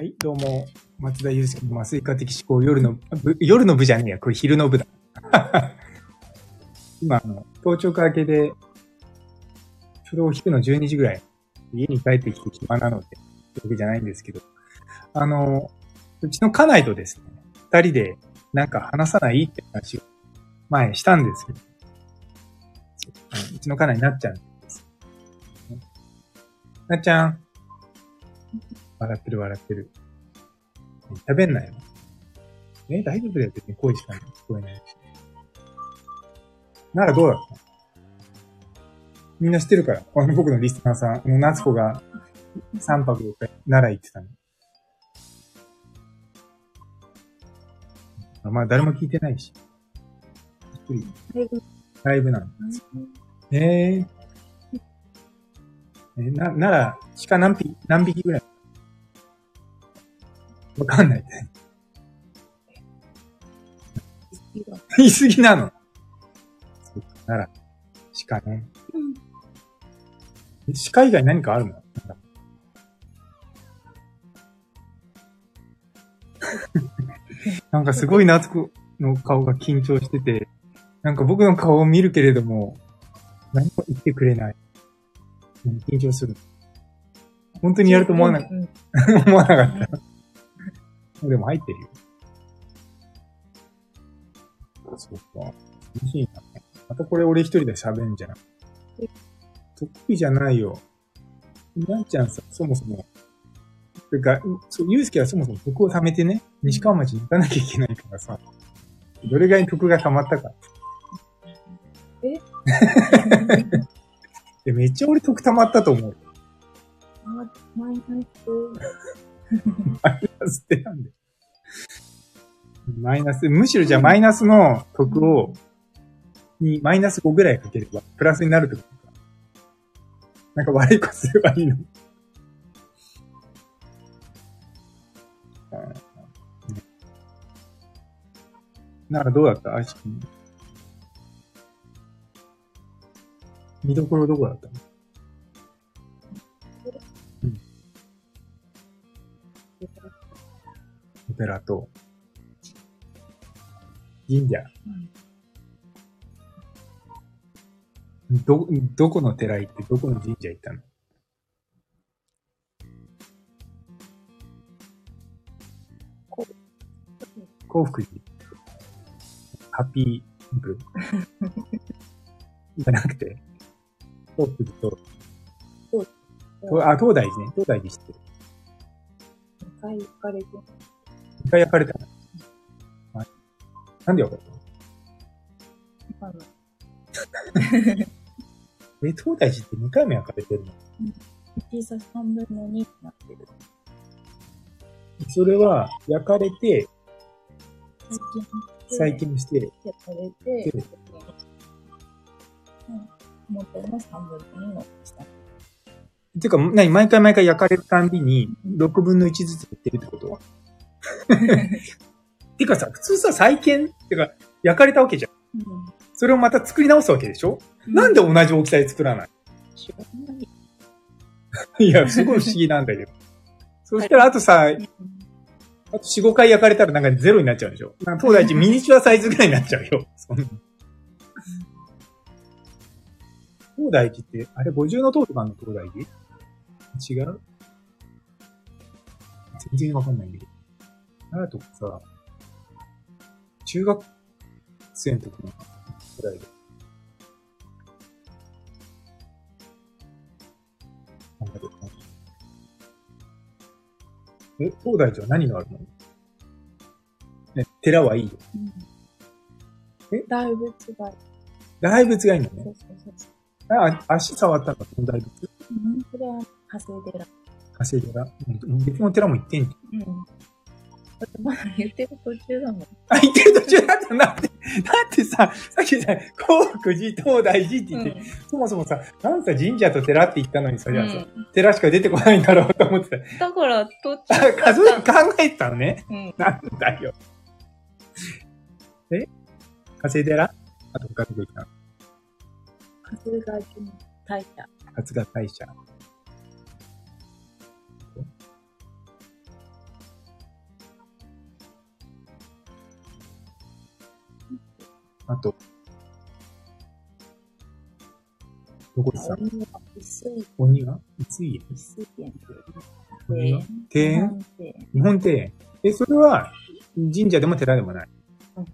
はい、どうも、松田祐介の麻酔科的思考、夜の部、夜の部じゃねえや、これ昼の部だ。今、あの、当直明けで、それを引くの12時ぐらい、家に帰ってきて暇なので、ってわけじゃないんですけど、あの、うちの家内とですね、二人でなんか話さない？って話を前したんですけど、うちの家内になっちゃうんです。なっちゃん。笑ってる笑ってる。食べんなよ。え、大丈夫だよ。別に声しか聞こえない。ならどうだった？みんな知ってるから。あの僕のリスナーさん、あの夏子が3泊4日奈良行ってたの。あまあ誰も聞いてないし。ライブなんです。えええ、な、なら、鹿何匹、何匹ぐらい？わかんない。言い過ぎなの。そうかなら、鹿ね。鹿以外何かあるの？なんかすごい夏子の顔が緊張してて、なんか僕の顔を見るけれども、何も言ってくれない。うん緊張する。本当にやると思わな、うん 思わなかった。でも入ってるよ。そうか。楽しいな。またこれ俺一人で喋んじゃん。得意じゃないよ。なっちゃんさ、そもそも。てか、そう、ゆうすけはそもそも徳を貯めてね、西川町に行かなきゃいけないからさ、どれぐらい徳が溜まったか。え？でめっちゃ俺徳溜まったと思う。あマイナス。マイナスってなんでマイナス、むしろじゃあマイナスの得を、にマイナス5ぐらいかければ、プラスになるってことか。なんか悪いことすればいいの。あーねならどうだった？アイシ君。見どころどこだったの？寺と、神社。ど、どこの寺行って、どこの神社行ったの？幸福寺。ハッピーブ じゃなくて、幸福寺と、とあ、東大寺ね。東大寺知ってる。2回行かれて、一回焼かれた。の。はい。なんで焼かれたの？え、東大寺って2回も焼かれてるの？小さ3分の2になってる。それは、焼かれて、最近、再建して、焼かれて、でうん、元の3分の2の下。てか、なに、毎回毎回焼かれるたんびに、6分の1ずつ減ってるってこと てかさ、普通さ、再建ってか、焼かれたわけじゃん。それをまた作り直すわけでしょ、なんで同じ大きさで作らない？い。いや、すごい不思議なんだけど。そしたら、あとさ、あと4、5回焼かれたらなんかゼロになっちゃうんでしょ？東大寺ミニチュアサイズぐらいになっちゃうよ。そんな東大寺って、あれ50の塔とかの？東大寺？違う？全然わかんないんだけど。奈良とかさ、中学生の時のぐらいで。え、東大寺は何があるの？ね、寺はいいよ。え？大仏が、大仏がいいのね。そうそうそう。あ、足触ったのか、その大仏？うん、それは火星寺。火星寺。うん別の寺も行ってんじゃん。うん。まだ言ってる途中だもん。あ、行ってる途中だったなって。だってさ、さっきさ、幸福寺、東大寺って言って、そもそもさ、なんさ神社と寺って言ったのにさ、じゃあさ、寺しか出てこないんだろうと思ってた。だから、途中あ、数え、考えてたのね。うん。なんだよ。え？火星寺？あと他どこ行ったの春日寺大社。初が大社。あと、どこでさ、鬼は薄い、鬼が？薄い薄い園。鬼が？庭園？日本庭園。え、それは、神社でも寺でもない。うん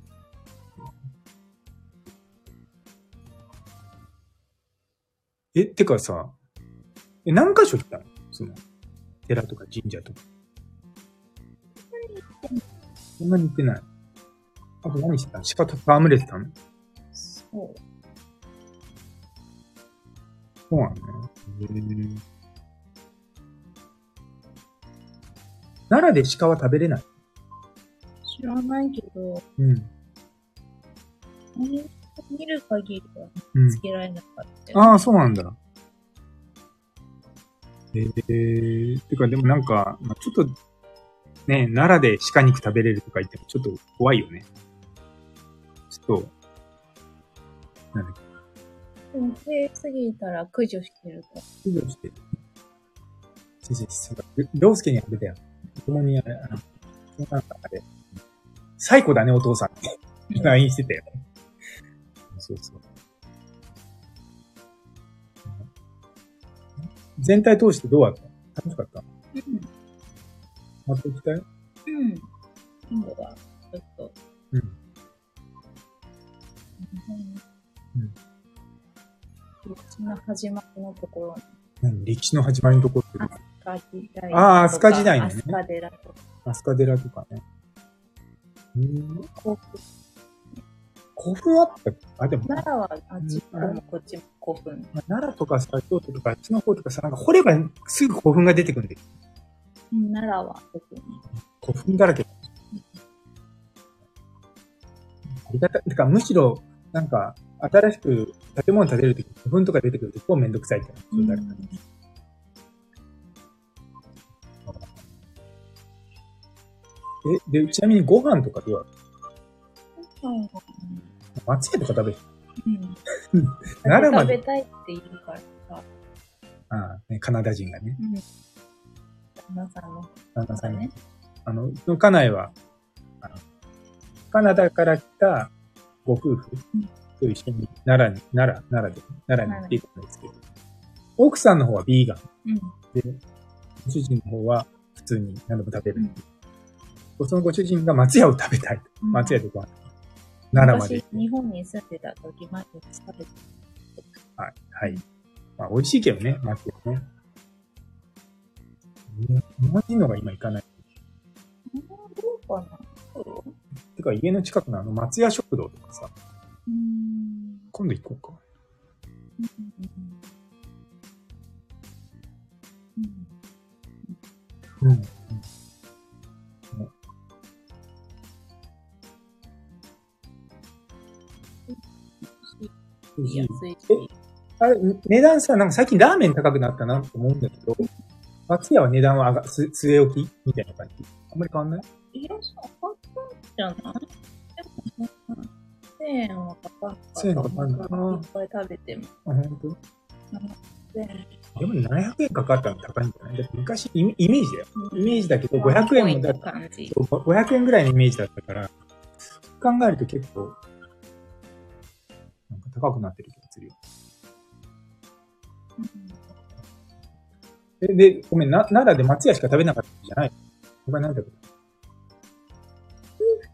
え、てかさ、え、何箇所行ったの？その、寺とか神社とか。そんなに行ってない。あと何してた？の鹿と戯れてたの？そう。そうなのね。へー奈良で鹿は食べれない？知らないけど、うん。見見る限りはうんつ。けられなかったよ。ああ、そうなんだ。ええー、てかでもなんか、まあ、ちょっと、ね、奈良で鹿肉食べれるとか言ってもちょっと怖いよね。ちょっと、なんだっでも、増えすぎたら駆除してると。け、駆除して。先生、そうだ、洋介にあげたよ。子供にあれ、あの、なんかあれ、最高だね、お父さんって。LINE してたよ。そうそう。全体通してどうだった？楽しかった？うん。また行きたい？うん。今度は、ちょっと、うん。歴史の始まりのところに、何歴史の？始まりのところあー飛鳥時代のね飛鳥寺とか、飛鳥寺とかね。うん。甲府古墳あったっけ？あ、でも、奈良はあっちうんもこっちも古墳。まあ奈良とかさ、京都とかあっちの方とかさ、なんか掘ればすぐ古墳が出てくるんだよ。うん奈良は特に。古墳だらけ。ありがたい。てか、むしろ、なんか、新しく建物建てるとき、古墳とか出てくると結構めんどくさいって思う誰かにえ、で、ちなみにご飯とかどうだっうんた松屋とか食べる？うん。食 奈良まで。べたいって言うからさ、ああ、ね、カナダ人がね。うん。旦那さんの。旦那さんがね。あの、の家内は、あの、カナダから来たご夫婦うんと一緒に奈良に、奈良、奈良で、奈良に行っていたんですけど、奥さんの方はビーガンうん。で、ご主人の方は普通に何でも食べる。うんそのご主人が松屋を食べたい松屋でご飯。奈良まで私、日本に住んでた時、毎日食べてはい。はい。まあ、美味しいけどね、松屋ね。ね日本人の方が今行かない。た。どうかなてか、家の近くのあの松屋食堂とかさ。今度行こうか。うんうんうん。うん。安いし。あれ、値段さ、なんか最近ラーメン高くなったなと思うんだけど、松屋は値段は上が、す、据え置きみたいな感じ？あんまり変わんない？いや、そう、高いんじゃない？1000円はかかん1000円かかいいっぱい食べても。あ、本当？1000円でも700円かかったら高いんじゃない？昔イメ、イメージだよ。イメージだけど、500円もだっ感じ。そう500円ぐらいのイメージだったから、考えると結構、なんか高くなってる気がするよ。え、で、ごめん、な、奈良で松屋しか食べなかったんじゃない？他に何食べた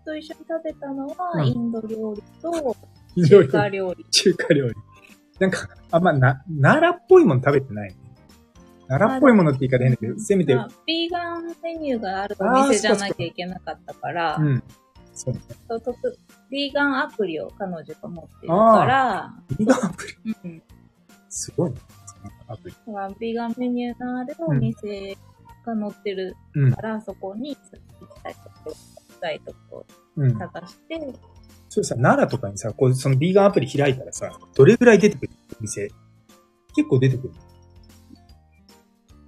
と一緒に食べたのは、うんインド料理と中華料理。中華料理。なんか、あんまな、奈良っぽいもの食べてないね。奈良っぽいものって言い方変だけど、せめて、まあビーガンメニューがあるお店じゃなきゃいけなかったから、うん。そうね。そう特ビーガンアプリを彼女が持ってるから、ビーガンアプリ。うん。すごいね。アプリ。だからビーガンメニューのあるお店が載ってるうんか。ら、そこに行きたいところ、たいとこ。探して、それさ、奈良とかにさ、こう、そのビーガンアプリ開いたらさ、どれぐらい出てくる店？結構出てくる。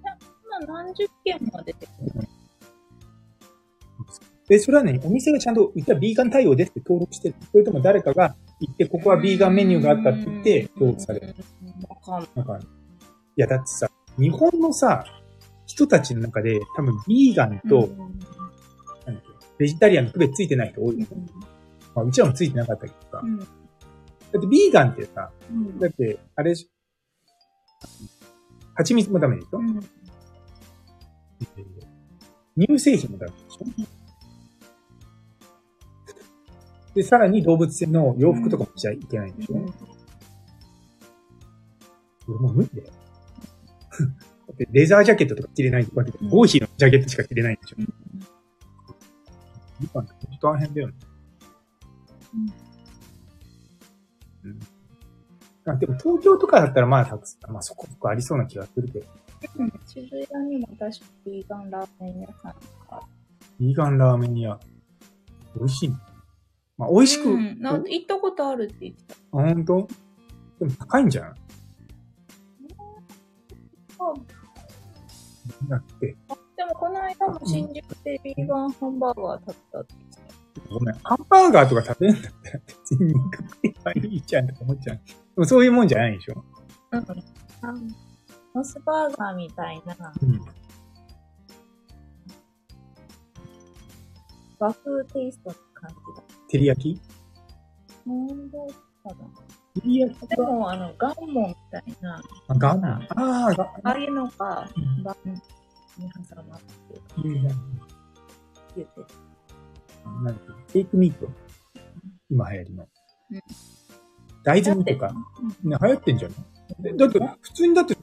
まあ何十件も出てくる。え、それはね、お店がちゃんと、言ったらビーガン対応ですって登録してる。それとも誰かが行って、ここはビーガンメニューがあったって言って登録される。うん。わかんない。なんか、いや、だってさ、日本のさ、人たちの中で、多分、ビーガンと、ベジタリアンの区別ついてない人多い。よ。まあ、うちらもついてなかったけどさ、うん。だってビーガンってさ、うん。だって、あれ蜂蜜もダメでしょ、うん。乳製品もダメでしょ？で、さらに動物性の洋服とかもしちゃいけないんでしょ、うん。俺もう無理だよ。だってレザージャケットとか着れない。わけで、うんゴーヒーのジャケットしか着れないんでしょ、うんビーガンって本当大変だよね。うん。あでも東京とかだったらまあたくさん、まあそこそこありそうな気がするけど、うん渋谷にも確かビーガンラーメン屋さんが。ビーガンラーメン屋、美味しいのまあ美味しく、うん、な行ったことあるって言ってた。あ、本当？でも高いんじゃん。だって、でもこの間も新宿でビーガンハンバーガー食べたって言ってた。ごめん、ハンバーガーとか食べるんだったら別に肉食えばいいじゃんとか思っちゃう。でもそういうもんじゃないでしょうん。あモスバーガーみたいなうん。和風テイストの感じだ。照り焼き？なんだったか照り焼きな。でも、あの、ガンモンみたいな、あ、ガンああー、ガああいうのがうん、バンに挟まっていいじゃん。言ってた。なんていうのフェイクミート今流行りのうん。大豆ミートか。ね、流行ってんじゃない？えだって、普通にだって、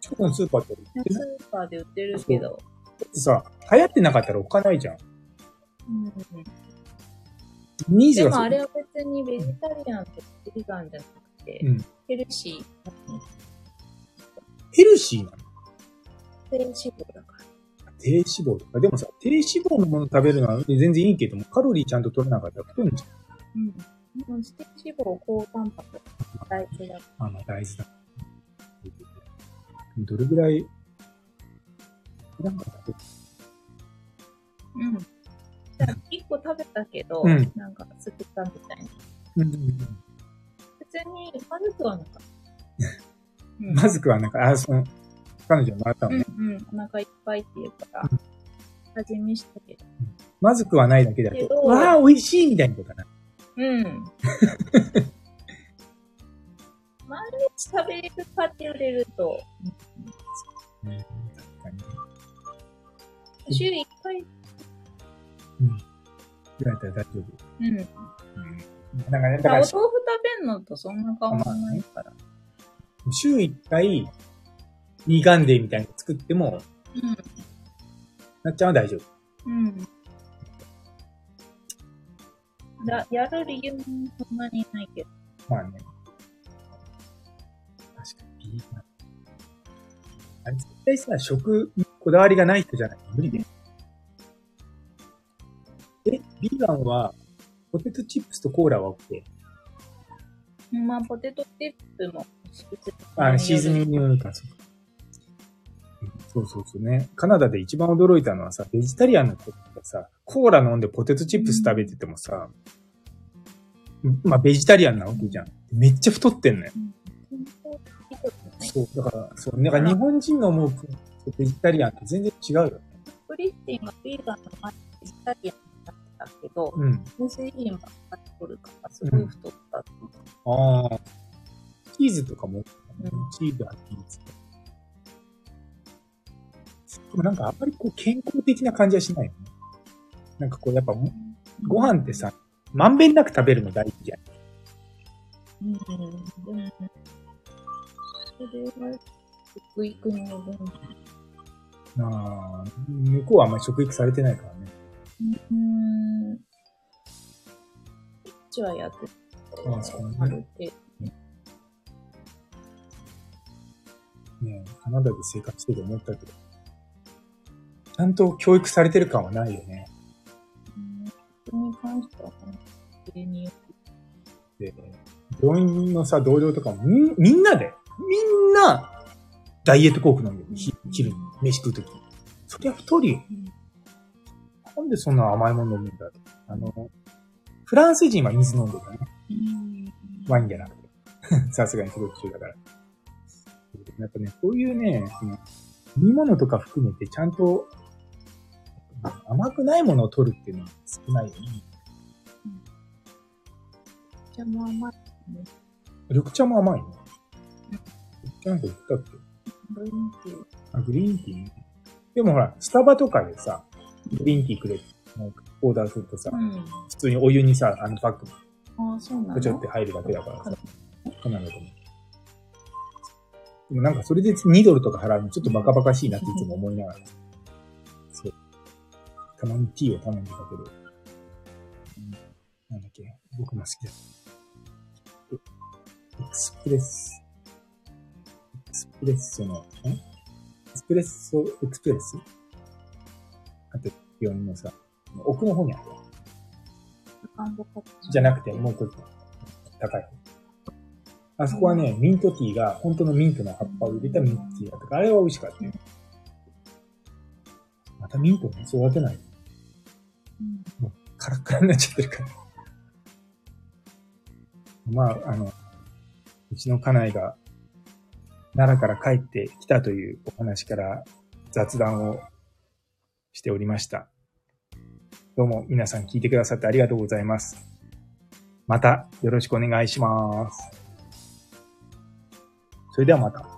近くのスーパーって売ってスないーパーで売ってるけど、さ、流行ってなかったら置かないじゃん。うんニーズがそでもあれは別にベジタリアンとビーガンじゃなくて、うん。ヘルシー、ヘルシーなの？低脂肪だから。低脂肪とか。でもさ、低脂肪のもの食べるのは全然いいけども、カロリーちゃんと取れなかったら太るんじうん。でも低脂肪、高タンパク、大豆だ。あ、まあ大豆だ。どれぐらい、なんか。うん。じゃあ、一個食べたけど、うんなんか、すくったみたいな。うんうんに、まずくはなかった。うんまずくはなんか、あ、その、彼女にもらったのね。うんうん。お腹いっぱいって言うから、味見したけど。まずくはないだけだと、けどわあ、美味しいみたいなことかな。うん。毎日食べれるかって言われると、うん、確かに。週1回、ぐらいだったら大丈夫。うん。なんかね、だだからお豆腐食べんのとそんな変わらないから。週一回、ビーガンデーみたいなの作っても、なっちゃんは大丈夫。うん。うん。だ、やる理由もそんなにないけど。まあね。確かに、ビーガン。あれ、絶対さ、食にこだわりがない人じゃないと無理で。え、ビーガンは、ポテトチップスとコーラは OK? まあ、ポテトチップも、あ、シーズニングによるか、そうか。うんそうそうそうね。カナダで一番驚いたのはさ、ベジタリアンの人がさ、コーラ飲んでポテトチップス食べててもさ、まあベジタリアンなわけじゃん。めっちゃ太ってんのよ。そう、だから、そう、なんか日本人の思うベジタリアンと全然違うよね。クリスティンがビーガンの前にベジタリアンになってたけど、うん。無水銀ばっかり取るから、すごい太ったって言ってああ。チーズとかも、うんチーズはチーズ。でもなんかあんまりこう健康的な感じはしないよね。なんかこうやっぱご飯ってさ、まんべんなく食べるの大事じゃん。うん、それは、食育の分。ああ、向こうはあん。まり食育されてないからね。うん。こっちはやってああそうねある程ねえカナダで生活してて思ったけど。ちゃんと教育されてる感はないよね。に関しては、それによってで、病院のさ、同僚とかもみんみんなで、みんな、ダイエットコーク飲んでる。ひ昼に、飯食うとき。そりゃ太るよ。なんでそんな甘いもの飲むんだあの、フランス人は水飲んでるよね。ワインじゃなくて。さすがにすごく中だから。やっぱね、こういうね、その飲み物とか含めてちゃんと甘くないものを取るっていうのは少ないよね。じゃあ、まあまあ、緑茶も甘いの緑茶なんか売ったっけ？グリーンティー。あ、グリーンティーでもほら、スタバとかでさ、グリーンティーくれオーダーするとさ、うん。普通にお湯にさ、あのパック、ああ、そうなのポチョって入るだけだからさ、そうなんだと思う。でもなんかそれで2ドルとか払うのちょっとバカバカしいなっていつも思いながら。たまにティーを頼んでたけど。うんなんだっけ僕も好きだ。エエクスプレッソ。エクスプレッソの、んエスプレッソエクスプレス？あと、病院のさ、奥の方にあるじゃなくて、もうちょっと高い方。あそこはね、ミントティーが、本当のミントの葉っぱを入れたミントティーだったから、あれは美味しかったよ。またミントね、育てない。もうカラッカラになっちゃってるから。まあ、あの、うちの家内が奈良から帰ってきたというお話から雑談をしておりました。どうも皆さん聞いてくださってありがとうございます。またよろしくお願いします。それではまた。